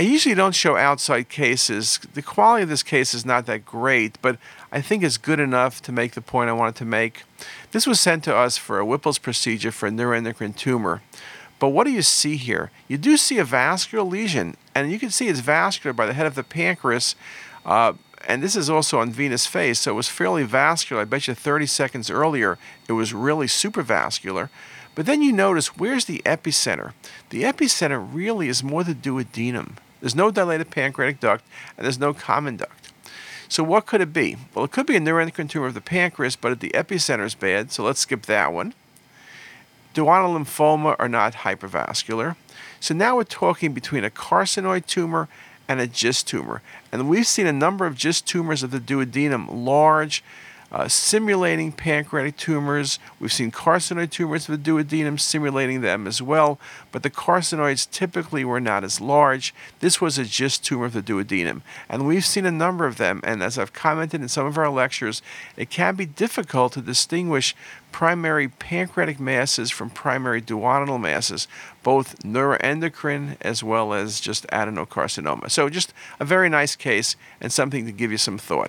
I usually don't show outside cases. The quality of this case is not that great, but I think it's good enough to make the point I wanted to make. This was sent to us for a Whipple's procedure for a neuroendocrine tumor. But what do you see here? You do see a vascular lesion, and you can see it's vascular by the head of the pancreas. Uh, and this is also on venous phase, so it was fairly vascular. I bet you 30 seconds earlier, it was really supervascular. But then you notice where's the epicenter? The epicenter really is more the duodenum. There's no dilated pancreatic duct, and there's no common duct. So what could it be? Well, it could be a neuroendocrine tumor of the pancreas, but at the epicenter is bad, so let's skip that one. Duodenal lymphoma are not hypervascular. So now we're talking between a carcinoid tumor and a GIST tumor. And we've seen a number of GIST tumors of the duodenum, large, uh, simulating pancreatic tumors. We've seen carcinoid tumors of the duodenum simulating them as well, but the carcinoids typically were not as large. This was a GIST tumor of the duodenum, and we've seen a number of them. And as I've commented in some of our lectures, it can be difficult to distinguish primary pancreatic masses from primary duodenal masses, both neuroendocrine as well as just adenocarcinoma. So, just a very nice case and something to give you some thought.